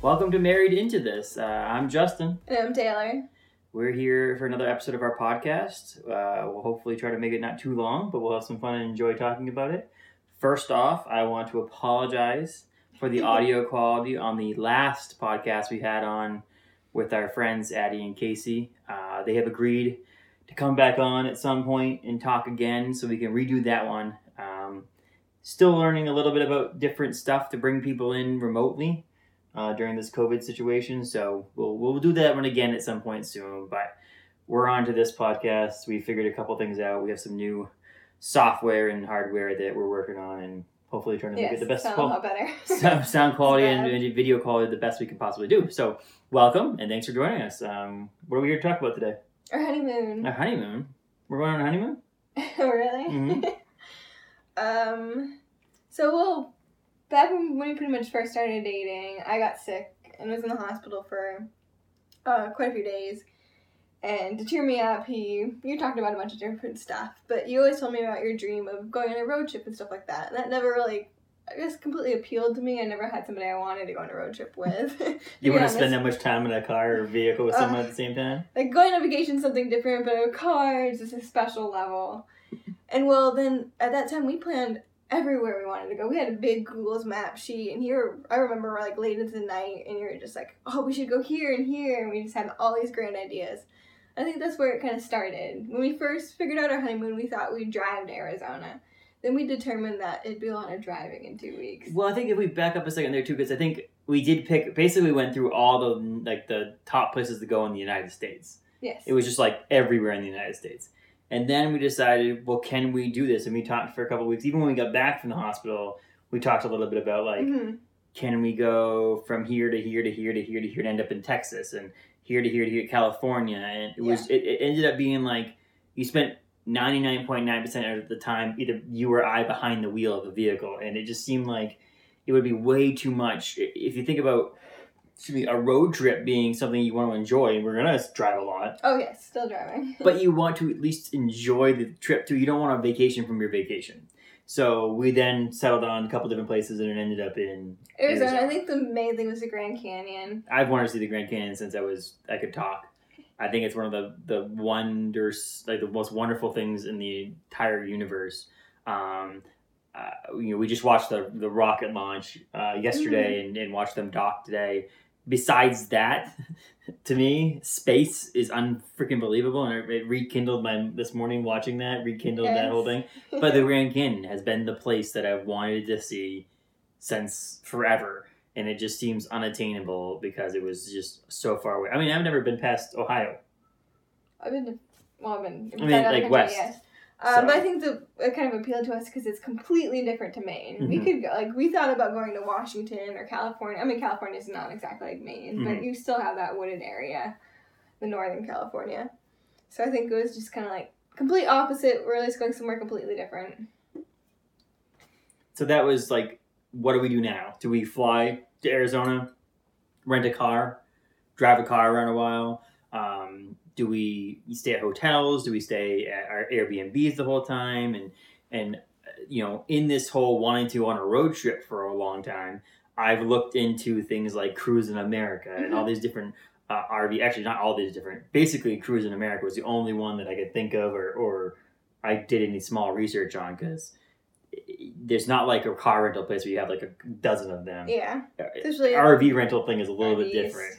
Welcome to Married Into This. Uh, I'm Justin. And I'm Taylor. We're here for another episode of our podcast. Uh, we'll hopefully try to make it not too long, but we'll have some fun and enjoy talking about it. First off, I want to apologize for the audio quality on the last podcast we had on with our friends Addie and Casey. Uh, they have agreed to come back on at some point and talk again so we can redo that one. Um, still learning a little bit about different stuff to bring people in remotely uh, during this COVID situation. So we'll we'll do that one again at some point soon. But we're on to this podcast. We figured a couple things out. We have some new software and hardware that we're working on, and hopefully trying to yes, make it the best sound qual- better. sound, sound quality and, and video quality the best we can possibly do. So welcome and thanks for joining us. Um, what are we here to talk about today? Our honeymoon. Our honeymoon. We're going on a honeymoon. really? Mhm. um, so well, back when we pretty much first started dating, I got sick and was in the hospital for uh, quite a few days. And to cheer me up, he you talked about a bunch of different stuff, but you always told me about your dream of going on a road trip and stuff like that. And that never really, I guess, completely appealed to me. I never had somebody I wanted to go on a road trip with. You want to spend that much time in a car or vehicle with Uh, someone at the same time? like going on vacation is something different, but a car is just a special level. And well, then at that time we planned everywhere we wanted to go. We had a big Google's map sheet, and here I remember we're like late into the night, and you're just like, oh, we should go here and here, and we just had all these grand ideas. I think that's where it kind of started. When we first figured out our honeymoon, we thought we'd drive to Arizona. Then we determined that it'd be a lot of driving in two weeks. Well, I think if we back up a second there too, because I think we did pick. Basically, we went through all the like the top places to go in the United States. Yes. It was just like everywhere in the United States. And then we decided, well, can we do this? And we talked for a couple of weeks. Even when we got back from the hospital, we talked a little bit about like, Mhm. can we go from here to here to here to here to here and end up in Texas and here to here to here California? And it was it, it ended up being like you spent ninety nine point nine percent of the time either you or I behind the wheel of the vehicle, and it just seemed like it would be way too much. If you think about excuse me, a road trip being something you want to enjoy, we're gonna drive a lot, Oh yes, still driving. but you want to at least enjoy the trip too. You don't want a vacation from your vacation. So we then settled on a couple different places, and it ended up in Arizona, Arizona. I think the main thing was the Grand Canyon. I've wanted to see the Grand Canyon since I was I could talk. I think it's one of the the wonders, like the most wonderful things in the entire universe. Um, uh, you know, we just watched the the rocket launch uh, yesterday and, and watched them dock today. Besides that, to me, space is unfreaking believable, and it, rekindled my this morning watching that rekindled that whole thing. But the Grand Canyon has been the place that I've wanted to see since forever and it just seems unattainable because it was just so far away. I mean, I've never been past Ohio. I've been to, well, I've been I mean, inside out of like country, west. yes. Um, So- But I think the it kind of appealed to us because it's completely different to Maine. We Mhm. could go, like we thought about going to Washington or California. I mean, California is not exactly like Maine, but Mhm. you still have that wooded area, the northern California. So I think it was just kind of like complete opposite. We're just going somewhere completely different. So that was like, what do we do now? Do we fly to Arizona, rent a car, drive a car around a while? Um, do we stay at hotels? Do we stay at our Airbnbs the whole time? And and uh, you know, in this whole wanting to on a road trip for a long time, I've looked into things like Cruise in America and all these different uh, RV. Actually, not all these different. Basically, Cruise in America was the only one that I could think of, or or I did any small research on because there's not like a car rental place where you have like a dozen of them. Yeah, Uh, RV rental thing is a little bit different.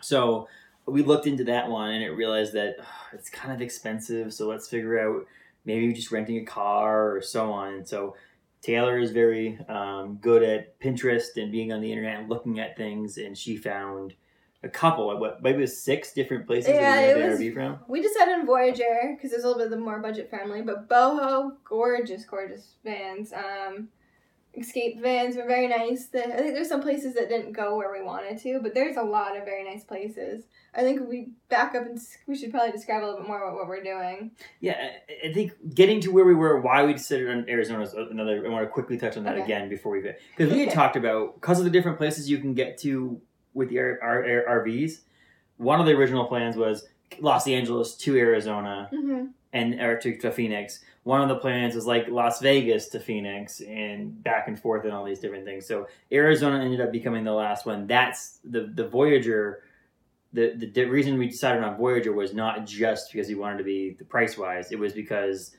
So we looked into that one and it realized that ugh, it's kind of expensive. So let's figure out maybe just renting a car or so on. And so Taylor is very um, good at Pinterest and being on the internet and looking at things, and she found a couple, what maybe it was six different places Yeah, that we was- from. We decided on Voyager because it's a little bit of the more budget family, but Boho, gorgeous, gorgeous vans. Um, escape vans were very nice. The, I think there's some places that didn't go where we wanted to, but there's a lot of very nice places. I think we back up and we should probably describe a little bit more about what we're doing. Yeah, I- I think getting to where we were, why we decided on Arizona is another. I want to quickly touch on that Okay. again before we because we had talked about because of the different places you can get to with the R- R- R- RVs. One of the original plans was Los Angeles to Arizona Mm-hmm. And or to, to Phoenix. One of the plans was like Las Vegas to Phoenix and back and forth and all these different things. So Arizona ended up becoming the last one. That's the the Voyager. The, the the reason we decided on Voyager was not just because we wanted to be the price wise. It was because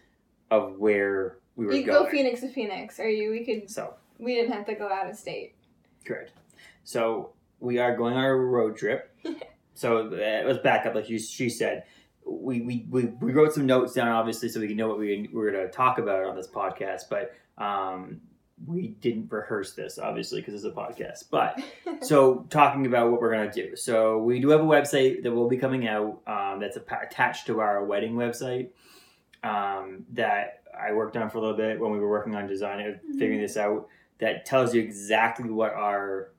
of where we were You could going. go Phoenix to Phoenix, or you we could So we didn't have to go out of state. correct. So we are going on a road trip. so it let's back up, like you, she said. We, we, we, we wrote some notes down, obviously, so we can know what we were going to talk about on this podcast. But um, we didn't rehearse this, obviously, because it's a podcast. But so talking about what we're going to do. So we do have a website that will be coming out um, that's a, attached to our wedding website um, that I worked on for a little bit when we were working on designing, figuring this out. That tells you exactly what our,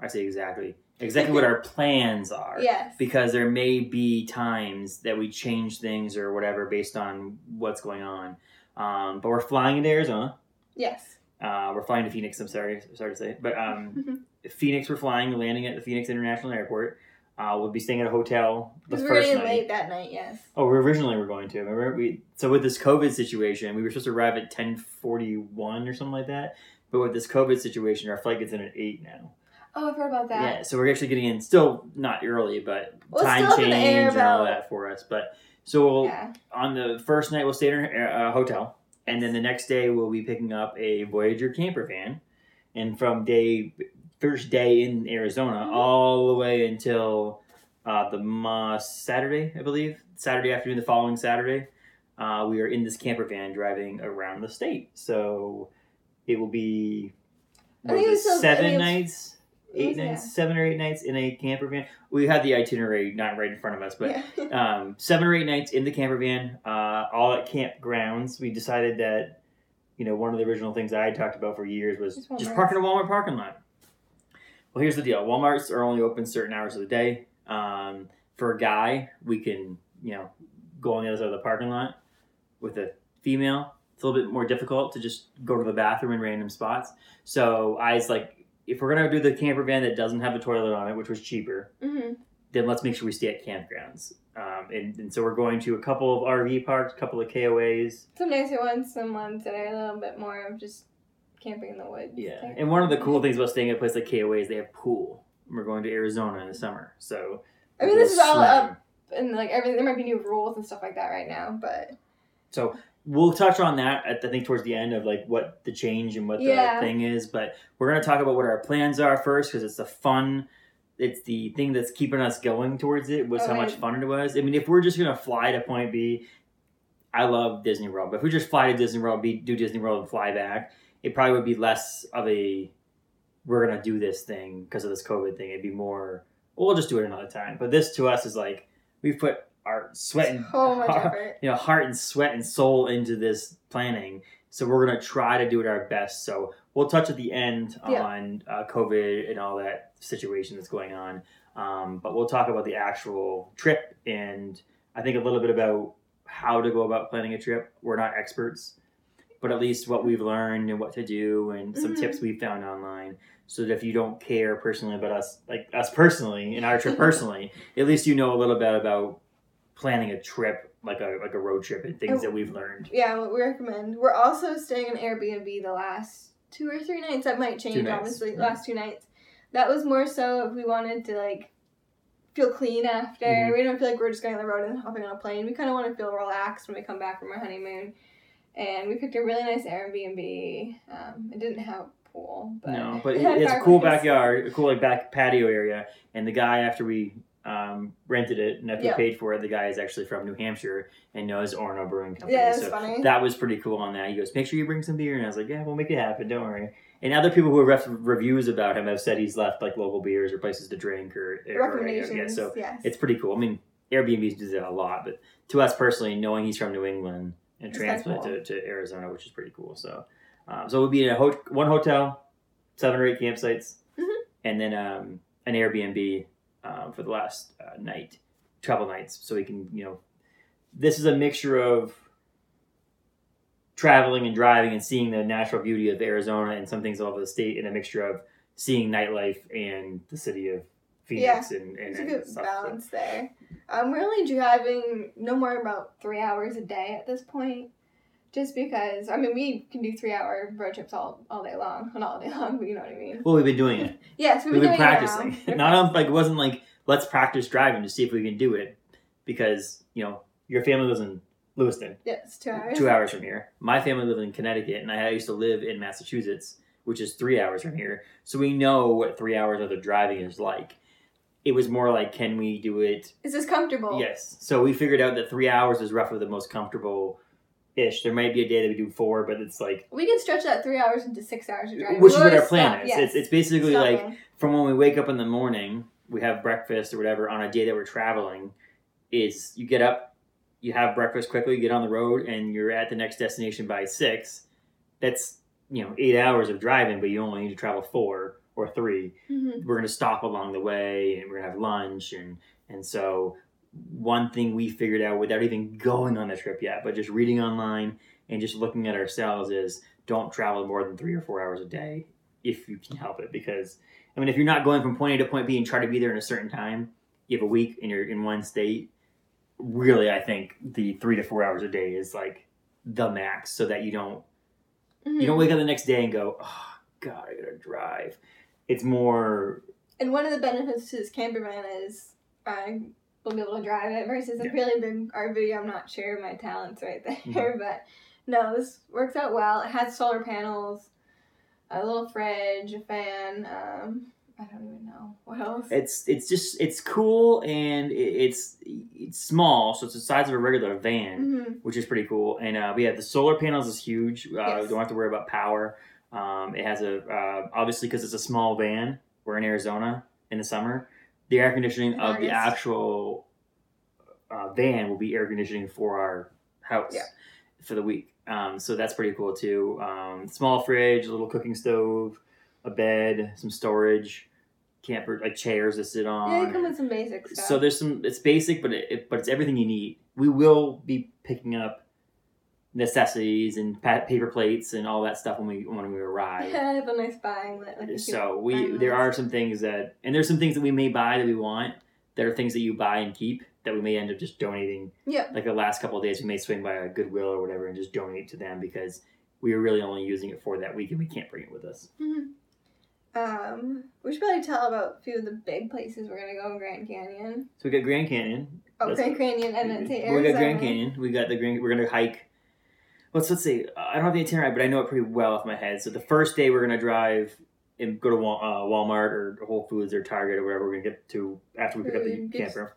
I say exactly, exactly what our plans are yes. because there may be times that we change things or whatever based on what's going on. Um, but we're flying into Arizona. Yes. Uh, we're flying to Phoenix. I'm sorry, sorry to say, but um, Phoenix. We're flying, landing at the Phoenix International Airport. Uh, we'll be staying at a hotel the we were first getting night. late that night. Yes. Oh, we originally we were going to. Remember we so with this COVID situation, we were supposed to arrive at ten forty one or something like that. But with this COVID situation, our flight gets in at eight now. Oh, I've heard about that. Yeah, so we're actually getting in still not early, but Well, time still up in change and all that for us. But so we'll, Yeah. on the first night we'll stay in a hotel, and then the next day we'll be picking up a Voyager camper van, and from day first day in Arizona Mhm. all the way until uh, the uh, Saturday, I believe, Saturday afternoon, the following Saturday, uh, we are in this camper van driving around the state. So it will be I what think was it was it, seven think was- nights. Eight Yeah. nights, seven or eight nights in a camper van. We had the itinerary not right in front of us, but yeah. um, seven or eight nights in the camper van, uh, all at campgrounds. We decided that, you know, one of the original things I had talked about for years was Just just park in a Walmart parking lot. Well, here's the deal: WalMarts are only open certain hours of the day. Um, for a guy, we can, you know, go on the other side of the parking lot. With a female, it's a little bit more difficult to just go to the bathroom in random spots. So I was like, if we're gonna do the camper van that doesn't have a toilet on it, which was cheaper, hmm then let's make sure we stay at campgrounds. Um, and, and so we're going to a couple of RV parks, a couple of KOAs. Some nicer ones, some ones that are a little bit more of just camping in the woods. Yeah. type. And one of the cool things about staying at a place like KOA is they have pool. We're going to Arizona in the summer. So I mean, this is all swim. up and like everything. There might be new rules and stuff like that right now, but So we'll touch on that at I think towards the end of like what the change and what the Yeah. thing is. But we're gonna talk about what our plans are first because it's the fun. It's the thing that's keeping us going towards it. Was how much fun it was. I mean, if we're just gonna fly to point B, I love Disney World. But if we just fly to Disney World, be, do Disney World and fly back, it probably would be less of a we're gonna do this thing because of this COVID thing. It'd be more. Well, we'll just do it another time. But this to us is like we've put our sweat and so much effort. you know heart and sweat and soul into this planning so we're to try to do it our best so we'll touch at the end Yeah. on uh, covid and all that situation that's going on um, but we'll talk about the actual trip and i think a little bit about how to go about planning a trip we're not experts but at least what we've learned and what to do and some Mhm. tips we've found online so that if you don't care personally about us like us personally in our trip personally at least you know a little bit about planning a trip like a like a road trip and things Oh. that we've learned Yeah, what we recommend. We're also staying in Airbnb the last two or three nights. That might change, nights, obviously. Last two nights. That was more so if we wanted to like feel clean after. Mhm. We don't feel like we're just going on the road and hopping on a plane. We kind of want to feel relaxed when we come back from our honeymoon. And we picked a really nice Airbnb. Um, it didn't have a pool, but no but it it, it's a cool backyard a cool like back patio area and the guy after we um, rented it and after Yeah. paid for it the guy is actually from new hampshire and knows Orono brewing company Yeah, so funny. that was pretty cool on that he goes make sure you bring some beer and i was like yeah we'll make it happen don't worry and other people who have left reviews about him have said he's left like local beers or places to drink or, or Recommendations. yeah, so yes. it's pretty cool. I mean, Airbnb does that a lot, but to us personally, knowing he's from New England and It's transplanted cool. to, to Arizona, which is pretty cool. So, Um, so we'll be in a ho- one hotel, seven or eight campsites, Mhm. and then um, an Airbnb um, for the last uh, night, travel nights. So we can, you know, this is a mixture of traveling and driving and seeing the natural beauty of Arizona and some things all over the state, and a mixture of seeing nightlife and the city of Phoenix and, and, There's a good stuff. balance there. Um, we're only driving no more about three hours a day at this point. Just because, I mean, we can do three hour road trips all, all day long. Not all day long, but you know what I mean. Well, we've been doing it. Yes, we've We've been, been doing it practicing. Not on, like it wasn't like let's practice driving to see if we can do it, because you know your family lives in Lewiston, Yes, two hours. two hours from here. My family lives in Connecticut, and I used to live in Massachusetts, which is three hours from here. So we know what three hours of the driving is like. It was more like, can we do it? Is this comfortable? Yes. So we figured out that three hours is roughly the most comfortable. Ish. There might be a day that we do four, but it's like, We can stretch that three hours into six hours of driving. which is what our plan stop, is. yes. It's, it's basically like from when we wake up in the morning, we have breakfast or whatever on a day that we're traveling, is you get up, you have breakfast quickly, you get on the road, and you're at the next destination by six. That's you know eight hours of driving, but you only need to travel four or three. Mhm. We're gonna stop along the way, and we're gonna have lunch, and and so one thing we figured out without even going on the trip yet, but just reading online and just looking at ourselves is don't travel more than three or four hours a day if you can help it because I mean, if you're not going from point A to point B and try to be there in a certain time, you have a week and you're in one state. Really, I think the three to four hours a day is like the max, so that you don't Mhm. you don't wake up the next day and go, oh God, I gotta drive. It's more And one of the benefits to this camper van is I will be able to drive it versus a really big RV. I'm not sure my talents right there, Mhm. but no, this works out well. It has solar panels, a little fridge, a fan. Um, I don't even know what else. it's it's just it's cool and it's it's small, so it's the size of a regular van. hmm which is pretty cool. And uh, we have the solar panels is huge. Uh, Yes. Don't have to worry about power. Um, it has a uh, obviously because it's a small van. We're in Arizona in the summer. The air conditioning In of the actual uh, van will be air conditioning for our house Yeah. for the week. Um, so that's pretty cool too. Um, small fridge, a little cooking stove, a bed, some storage, camper like chairs to sit on. Yeah, you come with some basic stuff. So there's some. It's basic, but it, it- but it's everything you need. We will be picking up necessities and paper plates and all that stuff when we when we arrive. I have a nice buying list. Like a cute so we there are some things that and there's some things that we may buy that we want. There are things that you buy and keep that we may end up just donating. Yeah. Like the last couple of days, we may swing by a Goodwill or whatever and just donate to them because we were really only using it for that week and we can't bring it with us. Mhm. Um, we should probably tell about a few of the big places we're gonna go in Grand Canyon. So we got Grand Canyon. Oh, That's- Grand Canyon, and then we got Grand Canyon. We got the Grand. We're gonna hike. Let's let's see. I don't have the itinerary, but I know it pretty well off my head. So the first day we're gonna drive and go to Wal- uh, Walmart or Whole Foods or Target or wherever we're gonna get to after we pick up the gifts. camper.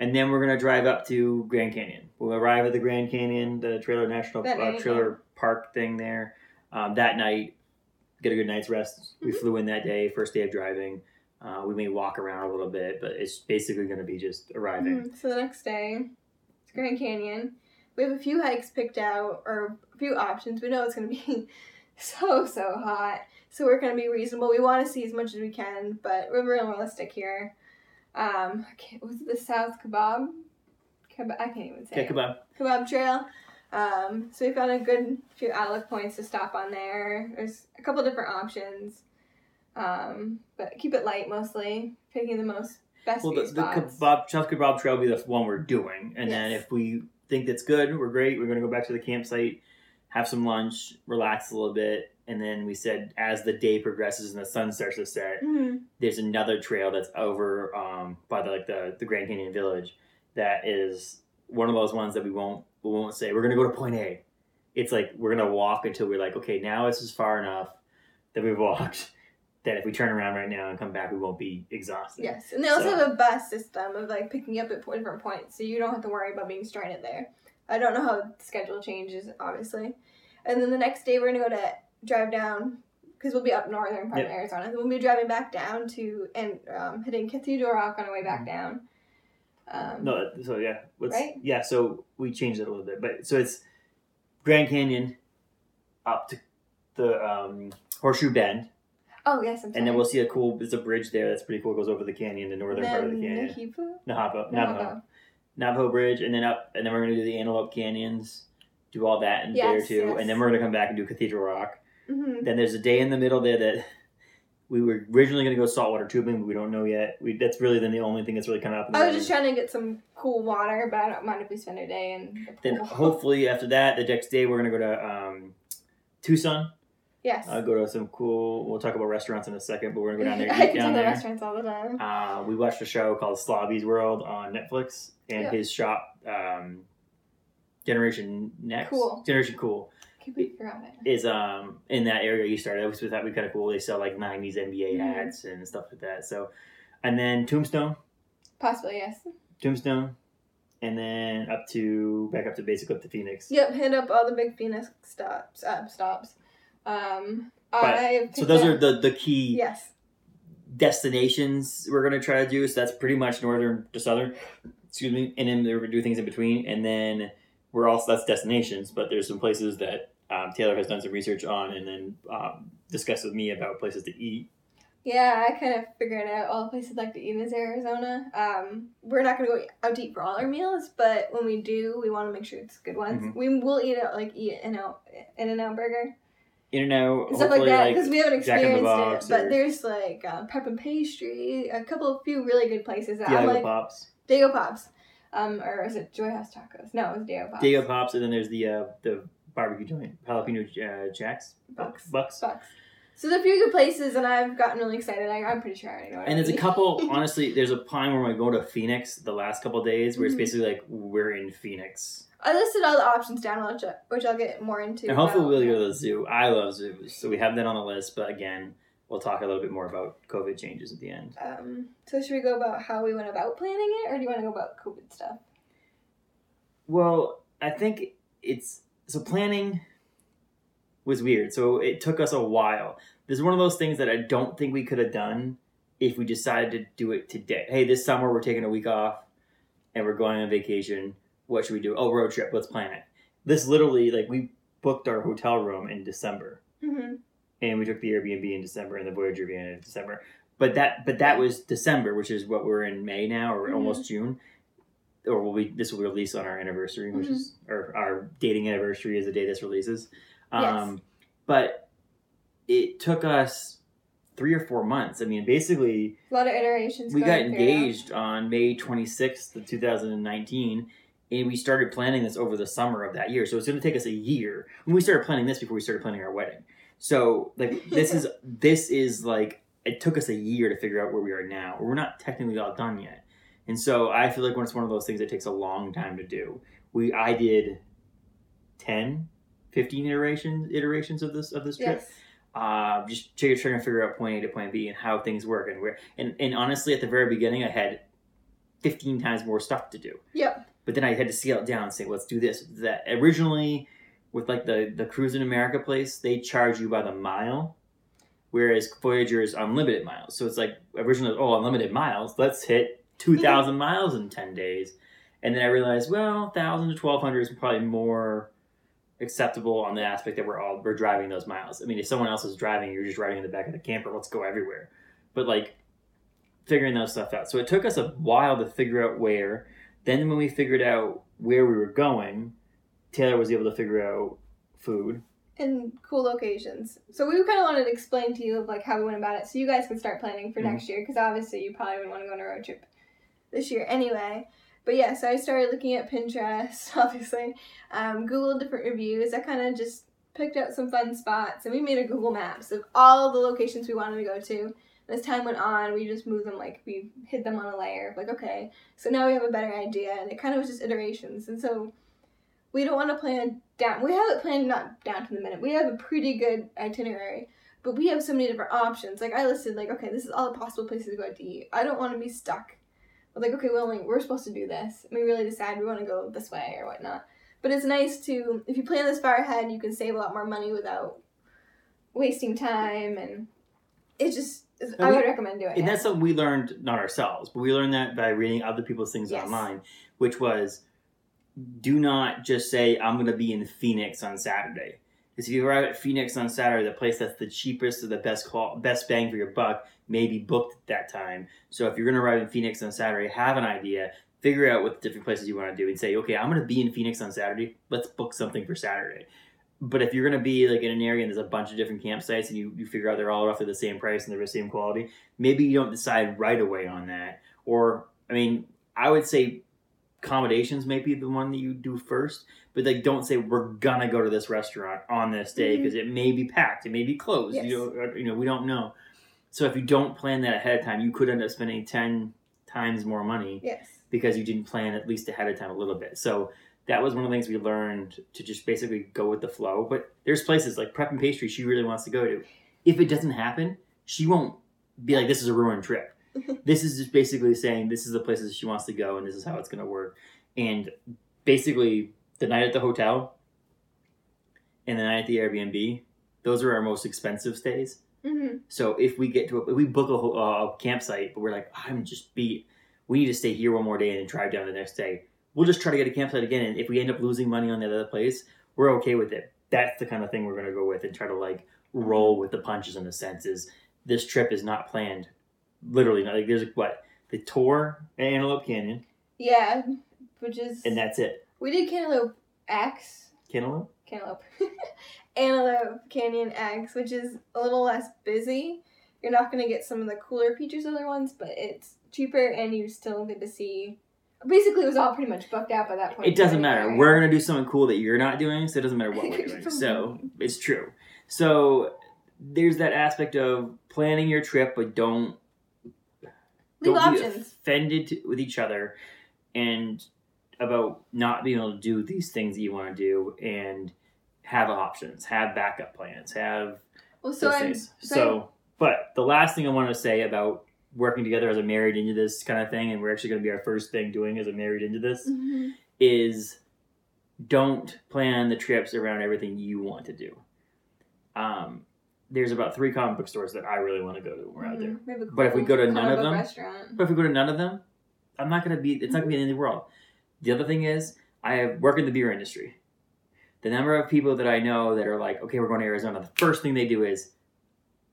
And then we're gonna drive up to Grand Canyon. We'll arrive at the Grand Canyon, the Trailer National That uh, night, Trailer Park thing there. Um, that night, get a good night's rest. We Mhm. flew in that day, first day of driving. Uh, we may walk around a little bit, but it's basically going to be just arriving. Mhm. So the next day, it's Grand Canyon. We have a few hikes picked out, or a few options. We know it's going to be so, so hot. So we're going to be reasonable. We want to see as much as we can, but we're real realistic here. Um, okay, was it the South Kebab? Kebab I can't even say. Okay, it. on. Kebab Trail. Um, so we found a good few outlook points to stop on there. There's a couple different options, um, but keep it light mostly, picking the most best Well, the, the kebab, South Kebab Trail will be the one we're doing, and then if we think that's good, we're great. We're going to go back to the campsite, have some lunch, relax a little bit, and then we said as the day progresses and the sun starts to set, Mhm. there's another trail that's over um, by the like the, the Grand Canyon Village that is one of those ones that we won't we won't say we're gonna go to point A. It's like we're gonna walk until we're like, okay, now this is far enough that we've walked. That if we turn around right now and come back, we won't be exhausted. Yes, and they also So- have a bus system of like picking up at different points, so you don't have to worry about being stranded there. I don't know how the schedule changes, obviously. And then the next day we're gonna go to drive down because we'll be up northern part of Yep. Arizona. We'll be driving back down to and um, hitting Cathedral Rock on our way back Mhm. down. Um, No, so yeah, Right? Yeah, so we changed it a little bit, but so it's Grand Canyon up to the um, Horseshoe Bend, Oh yes, I'm sorry. and then we'll see a cool. There's a bridge there that's pretty cool. It goes over the canyon, the northern part of the canyon? Navajo, Navajo, Navajo. Bridge, and then up, and then we're gonna do the Antelope Canyons, do all that in a day or Yes, two, and then we're gonna come back and do Cathedral Rock. hmm Then there's a day in the middle there that we were originally gonna go Salt River tubing, but we don't know yet. We that's really then the only thing that's really coming up. in the I was just trying to get some cool water, but I don't mind if we spend a day in the Then hopefully after that, the next day we're gonna go to um, Tucson. Yes. Uh, go to some cool. We'll talk about restaurants in a second, but we're gonna go down there, I eat down tell the there. restaurants all the time. Uh, we watched a show called Slobby's World on Netflix, and Yeah. his shop, um, Generation Next, Cool. Generation Cool, Can't believe you forgot it. is um in that area you started. Was that would be kind of cool. They sell like '90s NBA Mhm. hats and stuff like that. So, and then Tombstone, Possibly yes. Tombstone, and then up to back up to basically up to Phoenix. Yep. Hit up all the big Phoenix stops. Uh, stops. Um, But- I. So those are the the key Yes. destinations we're gonna try to do. So that's pretty much northern to southern. Excuse me, and then we're gonna do things in between, and then we're also that's destinations. But there's some places that um, Taylor has done some research on, and then um, discussed with me about places to eat. Yeah, I kind of figured out all the places I'd like to eat is Arizona. Um, we're not gonna go out to eat for all our meals, but when we do, we want to make sure it's good ones. Mhm. We will eat out like eat in out in and out burger In know, stuff like that like because we haven't Jack in the experienced it. But or- there's like uh, prep and pastry, a couple of few really good places. That Diego like Pops, Dago Pops, um, or is it Joy House Tacos? No, it was Dago Pops. Diego Pops, and then there's the uh, the barbecue joint, jalapeno uh, jacks, Bucks. bucks. Bucks. So there's a few good places, and I've gotten really excited. I, I'm pretty sure I already know. And there's a couple. honestly, there's a time where we go to Phoenix the last couple of days, where it's Mhm. basically like we're in Phoenix. I listed all the options down, which, I- which I'll get more into. And hopefully we'll go to the zoo. I love zoos, so we have that on the list. But again, we'll talk a little bit more about COVID changes at the end. Um, so should we go about how we went about planning it, or do you want to go about COVID stuff? Well, I think it's so planning was weird. So it took us a while. This is one of those things that I don't think we could have done if we decided to do it today. Hey, this summer we're taking a week off and we're going on vacation. What should we do? Oh, road trip. Let's plan it. This literally, like, we booked our hotel room in December. Mm-hmm. and we took the Airbnb in December and the Voyager van in December. But that but that was December, which is what we're in May now, or Mhm. almost June. Or will we? This will be released on our anniversary, which is or our dating anniversary is the day this releases. Um, But it took us three or four months. I mean, basically, A lot of iterations. we got through engaged on May 26th of 2019 and we started planning this over the summer of that year. So it's going to take us a year. When we started planning this before we started planning our wedding. So like this is this is like it took us a year to figure out where we are now. We're not technically all done yet. And so i feel like when it's one of those things that takes a long time to do. We i did 10 15 iterations iterations of this of this trip. Yes. uh, just trying to figure out point A to point B and how things work and where. And, and honestly, at the very beginning, I had 15 times more stuff to do. Yep. But then I had to scale it down and say, let's do this, that. Originally, with like the, the Cruise in America place, they charge you by the mile, whereas Voyager is unlimited miles. So it's like originally, oh, unlimited miles, let's hit 2,000 miles in 10 days. And then I realized, well, 1,000 to 1,200 is probably more acceptable on the aspect that we're all we're driving those miles. I mean, if someone else is driving, you're just riding in the back of the camper. Let's go everywhere. But like figuring those stuff out. So it took us a while to figure out where. Then when we figured out where we were going, Taylor was able to figure out food. And cool locations. So we kind of wanted to explain to you of like how we went about it, so you guys can start planning for Mhm. next year. Because obviously you probably wouldn't want to go on a road trip this year anyway. But yeah, so I started looking at Pinterest, obviously, um, Google different reviews. I kind of just picked out some fun spots, and we made a Google Maps of all the locations we wanted to go to. And as time went on, we just moved them like we hid them on a layer like okay, so now we have a better idea, and it kind of was just iterations. And so we don't want to plan down. We have it planned not down to the minute. We have a pretty good itinerary, but we have so many different options. Like I listed, like okay, this is all the possible places to go out to eat. I don't want to be stuck. Like okay, we only we're supposed to do this. And we really decide we want to go this way or whatnot. But it's nice to if you plan this far ahead, you can save a lot more money without wasting time, and it just I we- would recommend doing it. And it. that's something we learned, not ourselves, but we learned that by reading other people's things Yes. online, which was do not just say, I'm going to be in Phoenix on Saturday. Because if you arrive at Phoenix on Saturday, the place that's the cheapest or the best call, best bang for your buck may be booked at that time. So if you're going to arrive in Phoenix on Saturday, have an idea, figure out what different places you want to do, and say, okay, I'm going to be in Phoenix on Saturday. Let's book something for Saturday. But if you're going to be like in an area and there's a bunch of different campsites and you, you figure out they're all roughly the same price and they're the same quality, maybe you don't decide right away on that. Or, I mean, I would say accommodations may be the one that you do first, but like don't say we're gonna go to this restaurant on this day mm-hmm. because it may be packed, it may be closed. Yes. You uh, know, you know, we don't know. So if you don't plan that ahead of time, you could end up spending ten times more money Yes. because you didn't plan at least ahead of time a little bit. So that was one of the things we learned to just basically go with the flow. But there's places like Prep and Pastry she really wants to go to. If it doesn't happen, she won't be like, this is a ruined trip. this is just basically saying this is the places she wants to go and this is how it's going to work. And basically, the night at the hotel and the night at the Airbnb, those are our most expensive stays. hmm So if we get to a, if we book a, a campsite, but we're like, I'm just beat. We need to stay here one more day and then drive down the next day. We'll just try to get a campsite again, and if we end up losing money on the other place, we're okay with it. That's the kind of thing we're gonna go with and try to like roll with the punches in a sense. Is this trip is not planned, literally not like there's what the tour at Antelope Canyon, Yeah, which is and that's it. we did Cantaloupe X, Cantaloupe. Cantaloupe, Antelope Canyon X, which is a little less busy. You're not gonna get some of the cooler features of other ones, but it's cheaper and you still get to see. Basically, it was all pretty much booked out by that point. It doesn't matter. anyway. We're gonna do something cool that you're not doing, so it doesn't matter what we're doing. so it's true. So there's that aspect of planning your trip, but don't leave don't be offended to, with each other and about not being able to do these things that you want to do and have options, have backup plans, have Well, so things. So, but the last thing I want to say about working together as a married into this kind of thing, and we're actually going to be our first thing doing as a married into this, Mhm. is don't plan the trips around everything you want to do. Um, there's about three comic book stores that I really want to go to when we're out there. Mhm. We have But if we go to none of them- restaurant. But if we go to none of them, I'm not gonna be. It's not gonna be in end the world. The other thing is, I have work in the beer industry. The number of people that I know that are like, okay, we're going to Arizona. The first thing they do is,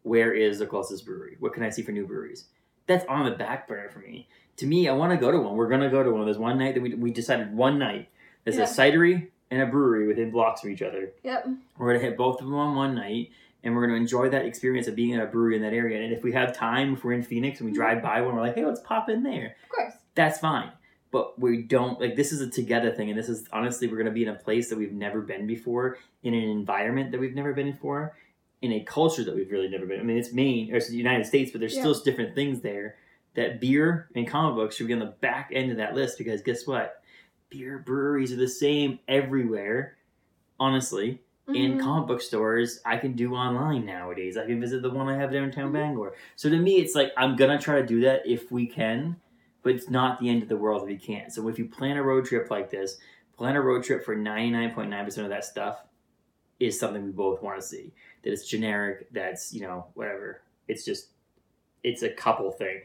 where is the closest brewery? What can I see for new breweries? That's on the back burner for me. To me, I want to go to one. We're gonna go to one. There's one night that we we decided one night. There's Yeah. a cidery and a brewery within blocks of each other. Yep. We're gonna hit both of them on one night, and we're gonna enjoy that experience of being at a brewery in that area. And if we have time, if we're in Phoenix and we drive mm-hmm. by one, we're like, hey, let's pop in there Of course. that's fine. But we don't like this is a together thing, and this is honestly we're gonna be in a place that we've never been before, in an environment that we've never been before, in a culture that we've really never been. I mean, it's Maine or it's the United States, but there's Yeah. still different things there. That beer and comic books should be on the back end of that list because guess what? Beer breweries are the same everywhere. Honestly, in Mhm. comic book stores I can do online nowadays. I can visit the one I have downtown Mhm. Bangor. So to me, it's like I'm gonna try to do that if we can, but it's not the end of the world if we can't. So if you plan a road trip like this, plan a road trip for 99.9% of that stuff is something we both want to see. That it's generic, that's, you know, whatever. It's just, it's a couple thing.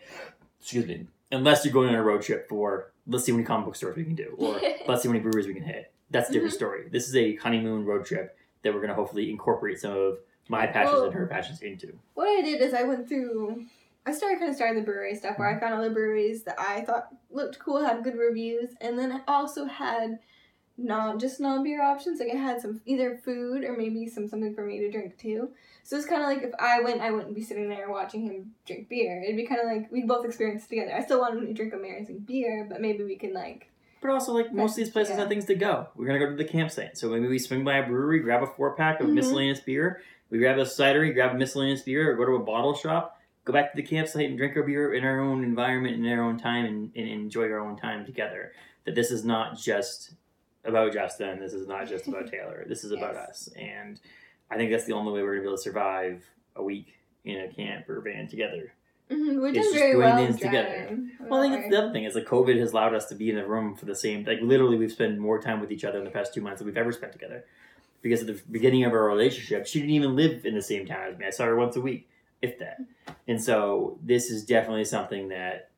Excuse me. Unless you're going on a road trip for, let's see how many comic book stores we can do, or let's see how many breweries we can hit. That's a different Mhm. story. This is a honeymoon road trip that we're going to hopefully incorporate some of my passions Well- and her passions into. What I did is I went through. I started kind of starting the brewery stuff where I found all the breweries that I thought looked cool, had good reviews, and then I also had non just non beer options. Like I had some either food or maybe some something for me to drink too. So it's kind of like if I went, I wouldn't be sitting there watching him drink beer. It'd be kind of like we'd both experience it together. I still want him to drink amazing beer, but maybe we can like But also, like most of these places Yeah. have things to go. We're gonna go to the campsite, so maybe we swing by a brewery, grab a four pack of Mhm. miscellaneous beer. We grab a cidery, grab a miscellaneous beer, or go to a bottle shop. Go back to the campsite and drink our beer in our own environment, in our own time, and, and enjoy our own time together. That this is not just about Justin. This is not just about Taylor. This is about us, and I think that's the only way we're gonna be able to survive a week in a camp or van together. mm we're doing just very doing well. things together. Well, I think that's the other thing is like COVID has allowed us to be in a room for the same like literally we've spent more time with each other in the past two months than we've ever spent together. Because at the beginning of our relationship, she didn't even live in the same town as me. I saw her once a week, if that. And so this is definitely something that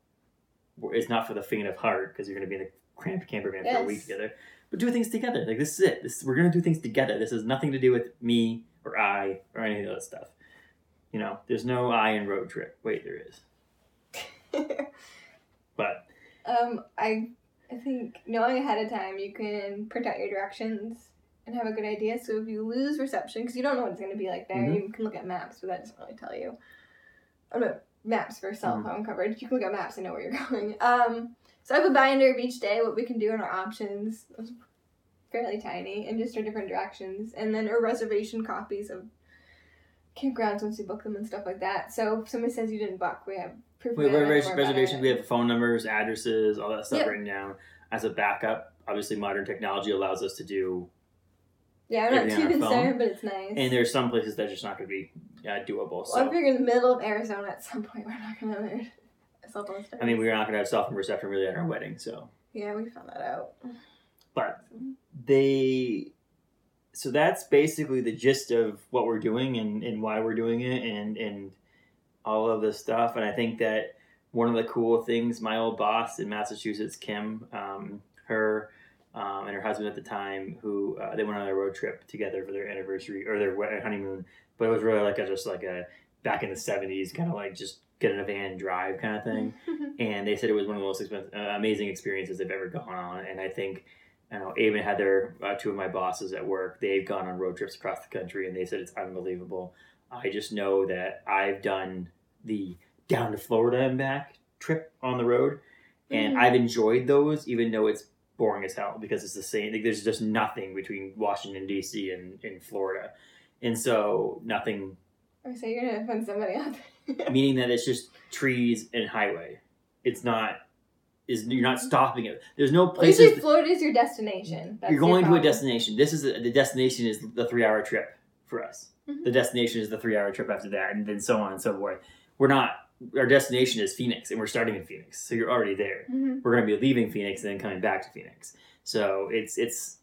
is not for the faint of heart because you're going to be in a cramped camper van for a week together. But do things together. Like this is it. This we're gonna do things together. This has nothing to do with me or I or any of that stuff. You know, there's no I in road trip. Wait, there is. But um, I I think knowing ahead of time, you can print out your directions and have a good idea. So if you lose reception, because you don't know what it's going to be like there, Mhm. you can look at maps, but that doesn't really tell you. Oh no, maps for cell phone coverage. You can look at maps and know where you're going. Um, so I have a binder of each day, what we can do and our options. Fairly tiny, and just our different directions, and then our reservation copies of campgrounds once you book them and stuff like that. So if somebody says you didn't book, we have proof. we have of it, and reservation, we're about reservations. We have phone numbers, addresses, all that stuff Yep. written down as a backup. Obviously, modern technology allows us to do, Yeah, I'm not too concerned, but it's nice. and there's some places that are just not going to be uh, doable. Well, So I figure in the middle of Arizona at some point we're not gonna have a cell phone service. I mean, we're not going to have cell phone reception really at our wedding. So yeah, we found that out. But they so that's basically the gist of what we're doing and, and why we're doing it and and all of this stuff and i think that one of the cool things my old boss in massachusetts kim um, her um, and her husband at the time who uh, they went on a road trip together for their anniversary or their honeymoon but it was really like a just like a back in the 70s kind of like just get in a van and drive kind of thing and they said it was one of the most expensive, uh, amazing experiences they've ever gone on. And I think, I know, Abe and Heather, uh, two of my bosses at work, they've gone on road trips across the country, and they said it's unbelievable. I just know that I've done the down to Florida and back trip on the road, and Mhm. I've enjoyed those, even though it's boring as hell because it's the same. Like, there's just nothing between Washington D.C. and, and Florida, and so nothing. I say you're gonna offend somebody out there. Meaning that it's just trees and highway. It's not. Is you're not stopping it. There's no places. usually Florida is your destination. That's you're your going to a destination. This is a, the destination is the three hour trip for us. Mhm. The destination is the three hour trip after that, and then so on and so forth. We're not. Our destination is Phoenix, and we're starting in Phoenix, so you're already there. Mhm. We're going to be leaving Phoenix and then coming back to Phoenix. So it's it's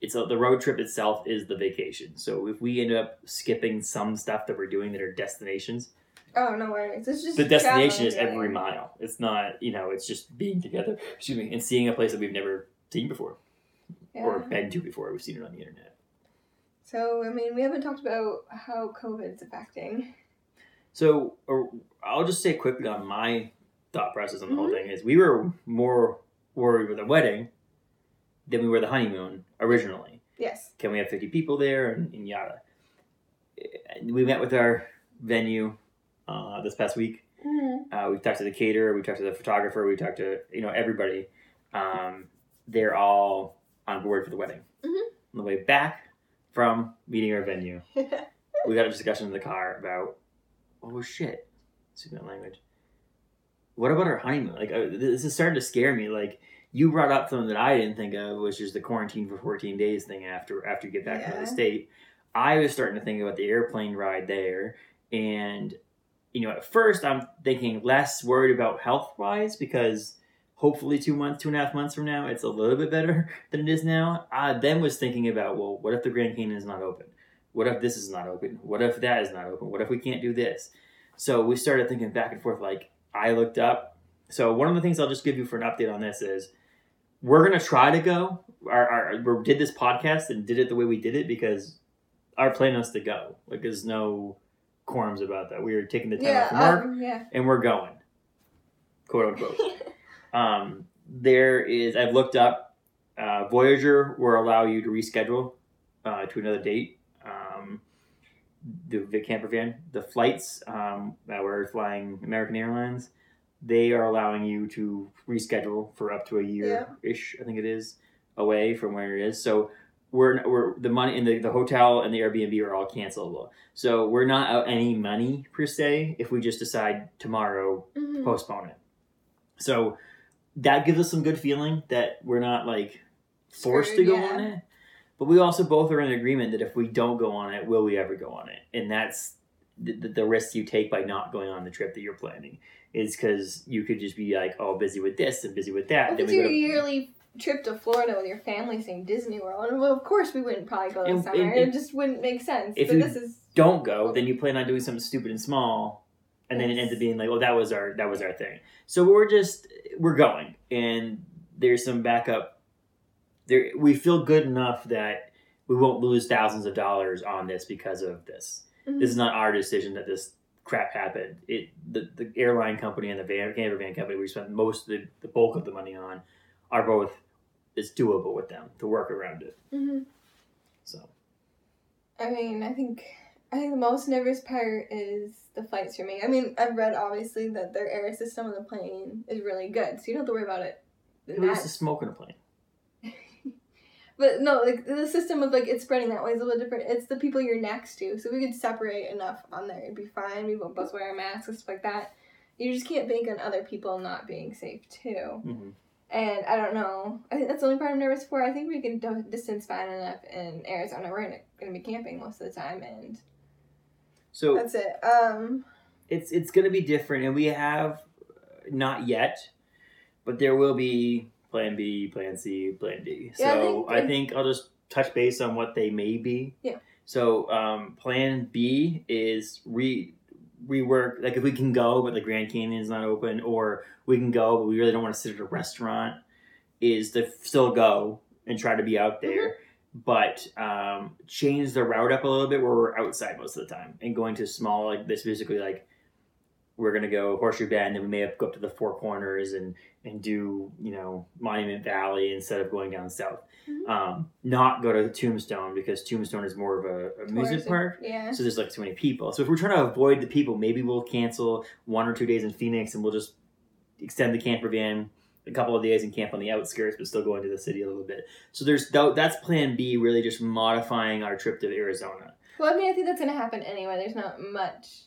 it's a, the road trip itself is the vacation. So if we end up skipping some stuff that we're doing that are destinations, Oh no worries. It's just the destination is every mile. It's not you know it's just being together. Excuse me, and seeing a place that we've never seen before Yeah. or been to before. We've seen it on the internet. So I mean, we haven't talked about how COVID's affecting. So, or I'll just say quickly on my thought process on the whole Mhm. thing is we were more worried with the wedding than we were the honeymoon originally. Yes. Can we have 50 people there and, and yada. We met with our venue uh, this past week. Mm-hmm. Uh, we talked to the caterer, we've talked to the photographer, we talked to you know everybody. Um, they're all on board for the wedding. Mhm. On the way back from meeting our venue, we got a discussion in the car about oh shit, my language. What about our honeymoon? Like uh, this is starting to scare me. Like you brought up something that I didn't think of, which is the quarantine for 14 days thing after after you get back from the state. I was starting to think about the airplane ride there, and you know, at first I'm thinking less worried about health wise because hopefully two months, two and a half months from now, it's a little bit better than it is now. I then was thinking about, well, what if the Grand Canyon is not open? What if this is not open? What if that is not open? What if we can't do this? So we started thinking back and forth. Like I looked up. So one of the things I'll just give you for an update on this is we're gonna try to go. Our, our we did this podcast and did it the way we did it because our plan was to go. Like there's no quorums about that. We were taking the time yeah. off from work Um, yeah. and we're going, quote unquote. um, there is I've looked up. Uh, Voyager will allow you to reschedule uh, to another date. Um, the, the camper van, the flights um, that we're flying American Airlines, they are allowing you to reschedule for up to a year ish. I think it is away from where it is. So we're we're the money in the, the hotel and the Airbnb are all cancelable. So we're not out any money per se if we just decide tomorrow Mhm. postpone it. So that gives us some good feeling that we're not like forced to go yeah. on it. But we also both are in agreement that if we don't go on it, will we ever go on it? And that's the, the, the risk you take by not going on the trip that you're planning is because you could just be like, oh, busy with this and busy with that. If Then we go your to- yearly trip to Florida with your family seeing Disney World, and well, of course we wouldn't probably go this And- summer. and- it just wouldn't make sense. If but you this is don't go, then you plan on doing something stupid and small, and then it ends up being like, well, that was our that was our thing." So we're just we're going, and there's some backup there we feel good enough that we won't lose thousands of dollars on this because of this. Mhm. This is not our decision that this crap happened. It the, the airline company and the van camper van company we spent most of the, the bulk of the money on are both it's doable with them to work around it. Mhm. So I mean, I think I think the most nervous part is the flights for me. I mean, I've read obviously that their air system on the plane is really good, so you don't have to worry about it. in who used that to smoke in a plane? But no, like the system of like it's spreading that way is a little different. It's the people you're next to, so we could separate enough on there. It'd be fine. We both both wear masks and stuff like that. You just can't bank on other people not being safe too. Mm-hmm. And I don't know. I think that's the only part I'm nervous for. I think we can distance fine enough in Arizona. We're gonna, gonna be camping most of the time, and So that's it. Um, it's it's going to be different, and we have uh, not yet, but there will be Plan B, Plan C, Plan D. Yeah, I So think- I think I'll just touch base on what they may be. Yeah. So um, Plan B is re rework like if we can go but the Grand Canyon is not open, or we can go but we really don't want to sit at a restaurant, is to still go and try to be out there. But um, change the route up a little bit where we're outside most of the time and going to small like this basically like we're gonna go Horseshoe Bend, and we may have to go up to the Four Corners and and do you know Monument Valley instead of going down south. Mhm. Um, not go to Tombstone because Tombstone is more of a, a music tourism. park, Yeah. so there's like too many people. So if we're trying to avoid the people, maybe we'll cancel one or two days in Phoenix, and we'll just extend the camper van a couple of days and camp on the outskirts, but still go into the city a little bit. So there's tha- that's Plan B, really just modifying our trip to Arizona. Well, I mean, I think that's gonna happen anyway. There's not much.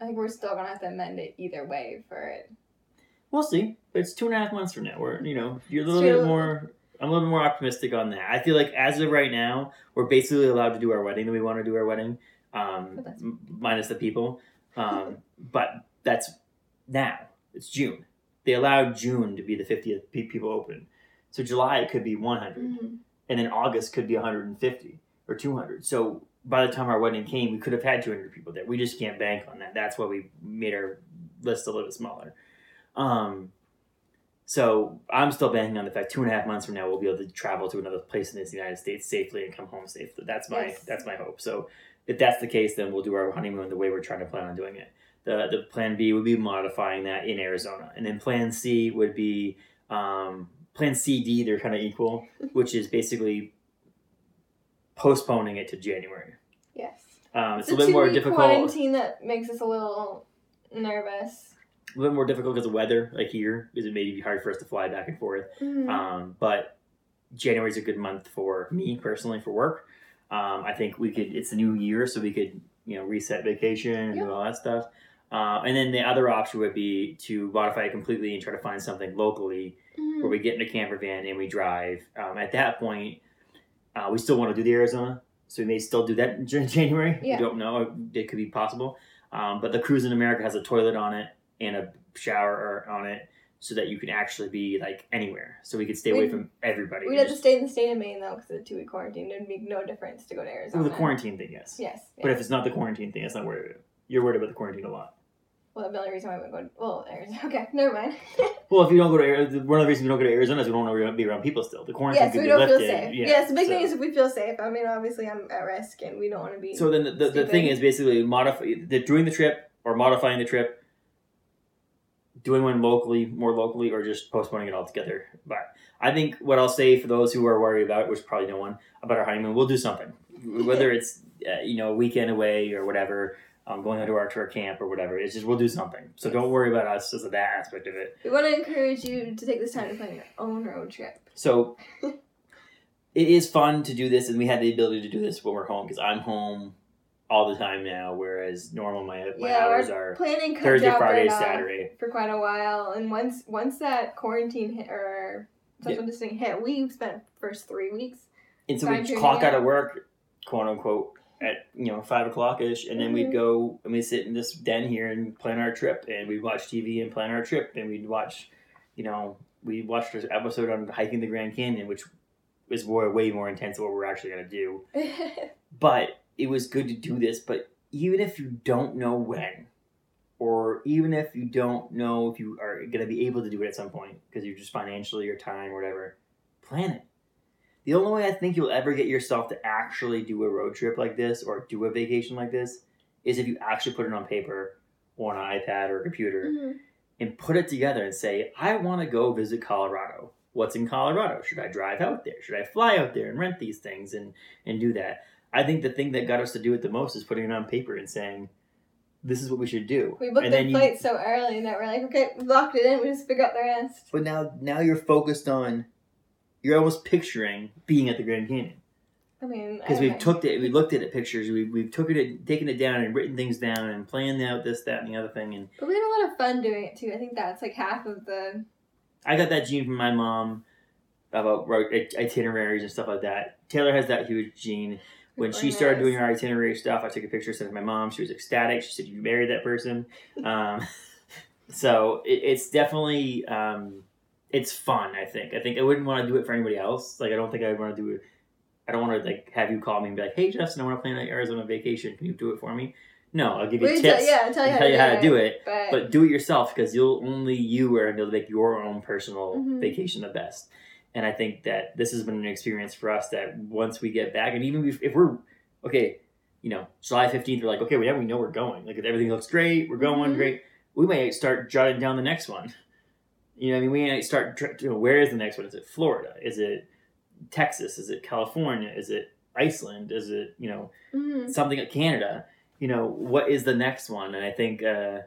I think we're still gonna have to amend it either way for it. We'll see. But it's two and a half months from now. We're you know you're a little bit more. I'm a little bit more optimistic on that. I feel like as of right now, we're basically allowed to do our wedding that we want to do our wedding, um, m- minus the people. Um, but that's now. It's June. They allowed June to be the 50th people open. So July it could be 100, Mhm. and then August could be 150 or 200. So by the time our wedding came, we could have had 200 people there. We just can't bank on that. That's why we made our list a little bit smaller. Um, so I'm still banking on the fact two and a half months from now we'll be able to travel to another place in the United States safely and come home safely. That's my Yes. that's my hope. So if that's the case, then we'll do our honeymoon the way we're trying to plan on doing it. The the plan B would be modifying that in Arizona, and then plan C would be um, plan C D. They're kind of equal, which is basically postponing it to January. Yes. Um, it's It's a little bit more difficult. quarantine that makes us a little nervous. A little more difficult because of weather, like here, because it may be hard for us to fly back and forth. Mhm. Um, but January is a good month for me personally for work. Um, I think we could. It's a new year, so we could you know reset vacation and Yep. do all that stuff. Uh, and then the other option would be to modify it completely and try to find something locally Mhm. where we get in a camper van and we drive. Um, at that point, uh, we still want to do the Arizona, so we may still do that in January. Yeah. We don't know; it could be possible. Um, but the Cruise in America has a toilet on it and a shower on it, so that you can actually be like anywhere. So we could stay away We'd- from everybody. We'd have to stay in the state of Maine though, because of the two week quarantine. It'd make no difference to go to Arizona. the quarantine thing, yes. Yes. But if it's not the quarantine thing, it's not worried about. You're worried about the quarantine a lot. Well, the only reason why I would go. Well, Arizona. Okay, never mind. Well, if you don't go to Arizona, one of the reasons we don't go to Arizona is we don't want to be around people still. The quarantine yes, could we be don't lifted. feel safe. Yeah, yes, the big thing is if we feel safe. I mean, obviously, I'm at risk, and we don't want to be. So then the, the, the thing is basically modify the, doing the trip or modifying the trip, doing one locally, more locally, or just postponing it altogether. But I think what I'll say for those who are worried about, which probably no one, about our honeymoon, we'll do something. Whether it's uh, you know a weekend away or whatever, um, going out to our tour camp or whatever. It's just we'll do something. So don't worry about us as that aspect of it. we want to encourage you to take this time to plan your own road trip. So it is fun to do this, and we had the ability to do this when we're home because I'm home all the time now, whereas normal my my yeah, hours our are planning Thursday, Friday, right Saturday. for quite a while, and once once that quarantine hit or social Yeah. distancing hit, we spent first three weeks. And so we'd clock out of work, quote unquote, at you know five o'clock ish, and then we'd Mhm. go and we'd sit in this den here and plan our trip, and we'd watch TV and plan our trip, and we'd watch, you know, we watched this episode on hiking the Grand Canyon, which was way, way more intense than what we're actually gonna do. But it was good to do this. But even if you don't know when, or even if you don't know if you are gonna be able to do it at some point because you're just financially or time or whatever, plan it the only way I think you'll ever get yourself to actually do a road trip like this or do a vacation like this is if you actually put it on paper or on an iPad or a computer Mhm. and put it together and say, I want to go visit Colorado. What's in Colorado? Should I drive out there? Should I fly out there and rent these things and and do that? I think the thing that got us to do it the most is putting it on paper and saying, this is what we should do. We booked the then you- flight so early that we're like, okay, we locked it in. We just figure out the rest. But now now you're focused on you're almost picturing being at the Grand Canyon. I mean, because we've took it, we looked at it pictures, we we've took it, taken it down and written things down and planned out this, that, and the other thing. And But we had a lot of fun doing it too. I think that's like half of the. I got that gene from my mom about itineraries and stuff like that. Taylor has that huge gene. When she started doing her itinerary stuff, I took a picture, sent it to my mom. She was ecstatic. She said, "You married that person." Um, so it, it's definitely um, it's fun. I think. I think I wouldn't want to do it for anybody else. Like I don't think I would want to do it. I don't want to like have you call me and be like, "Hey, Justin, I want to plan an Arizona vacation. Can you do it for me?" No, I'll give you We tips. tell, yeah, I'll tell you how, tell you how to do it. But, But do it yourself because you'll only you are able to make your own personal Mhm. vacation the best. And I think that this has been an experience for us that once we get back, and even if, if we're okay, you know, July fifteenth, we're like, okay, we yeah, we know we're going. Like if everything looks great, we're going Mhm. great. We might start jotting down the next one. You know, I mean, we start. You know, where is the next one? Is it Florida? Is it Texas? Is it California? Is it Iceland? Is it you know Mhm. something at Canada. You know, what is the next one? And I think uh,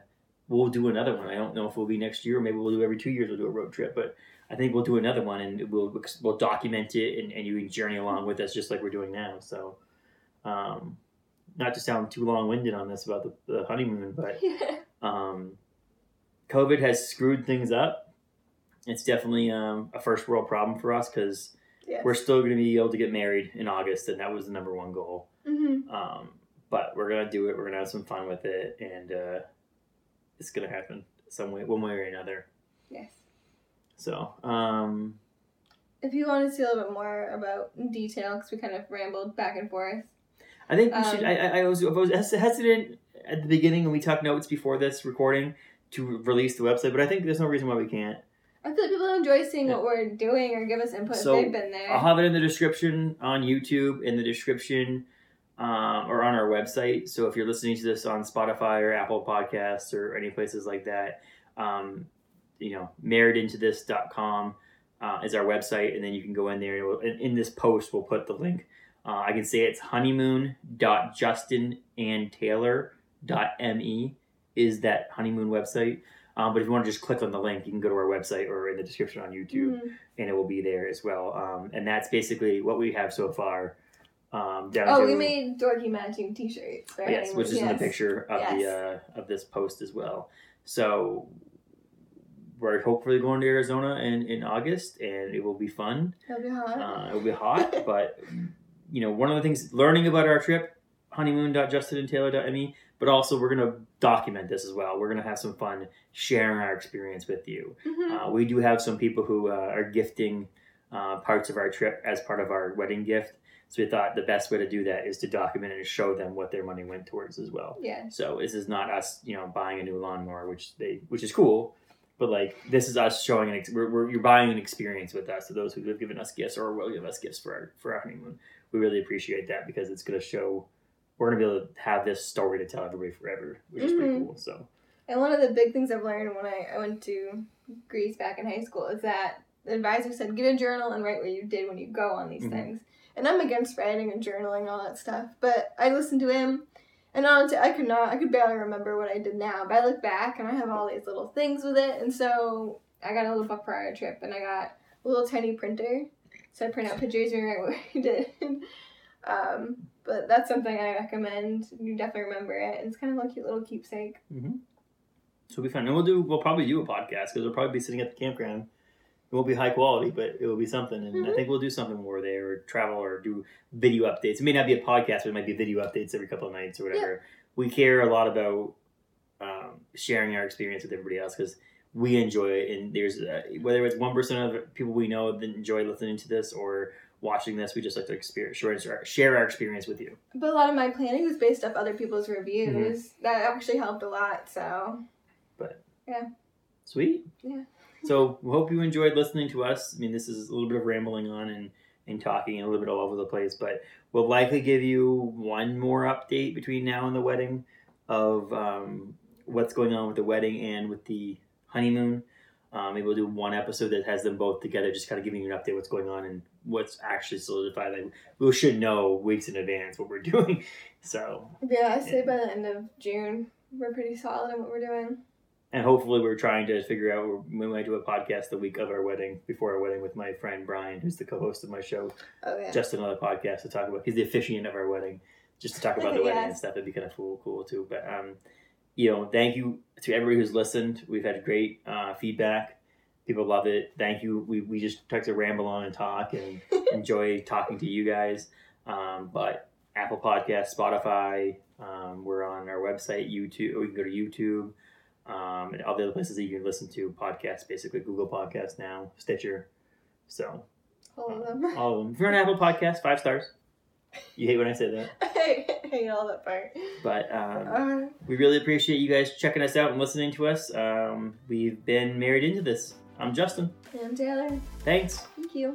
we'll do another one. I don't know if it'll be next year or maybe we'll do every two years. We'll do a road trip, but I think we'll do another one and we'll we'll document it and, and you can journey along with us just like we're doing now. So, um, not to sound too long winded on this about the, the honeymoon, but um, COVID has screwed things up. It's definitely um, a first world problem for us because yes. we're still going to be able to get married in August, and that was the number one goal. Mhm. Um, but we're gonna do it. We're gonna have some fun with it, and uh, it's gonna happen some way, one way or another. Yes. So, um, If you want to see a little bit more about detail, because we kind of rambled back and forth. I think we should. Um, I, I, I was, I was hesitant at the beginning, and we took notes before this recording to release the website. But I think there's no reason why we can't. I feel like people enjoy seeing Yeah. what we're doing or give us input So, if they've been there. I'll have it in the description on YouTube, in the description, um, or on our website. So if you're listening to this on Spotify or Apple Podcasts or any places like that, um, you know, marriedintothis.com uh, is our website, and then you can go in there. And we'll, in, in this post, we'll put the link. Uh, I can say it's honeymoon.justinandtaylor.me is that honeymoon website. Um, but if you want to just click on the link, you can go to our website or in the description on YouTube Mhm. and it will be there as well. Um, and that's basically what we have so far. Um, down Oh, to, we made dorky matching T-shirts. For yes, which is in the picture of the uh, of this post as well. So we're hopefully going to Arizona in, in August, and it will be fun. It'll be hot. Uh, it will be hot, but you know, one of the things learning about our trip, honeymoon.justinandtaylor.me, but also we're gonna document this as well. We're gonna have some fun sharing our experience with you. Mhm. Uh, we do have some people who uh, are gifting uh, parts of our trip as part of our wedding gift. So we thought the best way to do that is to document and show them what their money went towards as well. yeah. So this is not us, you know, buying a new lawnmower, which they, which is cool, but like this is us showing an, ex- we're, we're, you're buying an experience with us. So those who have given us gifts or will give us gifts for our for our honeymoon, we really appreciate that because it's going to show we're to be able to have this story to tell everybody forever, which is pretty Mhm. cool. So And one of the big things I've learned when I, I went to Greece back in high school is that the advisor said get a journal and write what you did when you go on these Mhm. things. And I'm against writing and journaling and all that stuff, but I listened to him, and honestly, I could not, I could barely remember what I did now. But I look back and I have all these little things with it, and so I got a little book for our trip, and I got a little tiny printer, so I print out pictures and write what we did. um, but that's something I recommend. You definitely remember it. It's kind of a cute little keepsake. So it'll be fun. And we'll do, we'll probably do a podcast because we'll probably be sitting at the campground. It won't be high quality, but it will be something. And I Mhm. think we'll do something more there or travel or do video updates. It may not be a podcast, but it might be video updates every couple of nights or whatever. We care a lot about um, sharing our experience with everybody else because we enjoy it. And there's, uh, whether it's 1% of people we know that enjoy listening to this or watching this, we just like to experience, share, share our experience with you. But a lot of my planning was based off other people's reviews. Mm-hmm. That actually helped a lot. So but yeah, Sweet. Yeah. So we hope you enjoyed listening to us. I mean, this is a little bit of rambling on and and talking a little bit all over the place. But we'll likely give you one more update between now and the wedding of um, what's going on with the wedding and with the honeymoon. Um, maybe we'll do one episode that has them both together, just kind of giving you an update what's going on and what's actually solidified. Like we should know weeks in advance what we're doing. So Yeah, I say by the end of June, we're pretty solid in what we're doing. and hopefully we're trying to figure out we might do a podcast the week of our wedding before our wedding with my friend brian who's the co-host of my show Oh yeah. just another podcast to talk about he's the officiant of our wedding just to talk about the wedding and stuff it'd be kind of cool, cool too but um you know thank you to everybody who's listened we've had great uh, feedback people love it thank you we, we just took to ramble on and talk and enjoy talking to you guys um, but apple podcast spotify um, we're on our website youtube or you can go to youtube um, and all the other places that you can listen to podcasts basically google podcast now stitcher so All of them. all of them. If you're on Apple Podcast, five stars. You hate when I say that, I hate all that part. but um, Uh, we really appreciate you guys checking us out and listening to us. Um, we've been married into this. I'm Justin. and Taylor, Thanks. thank you.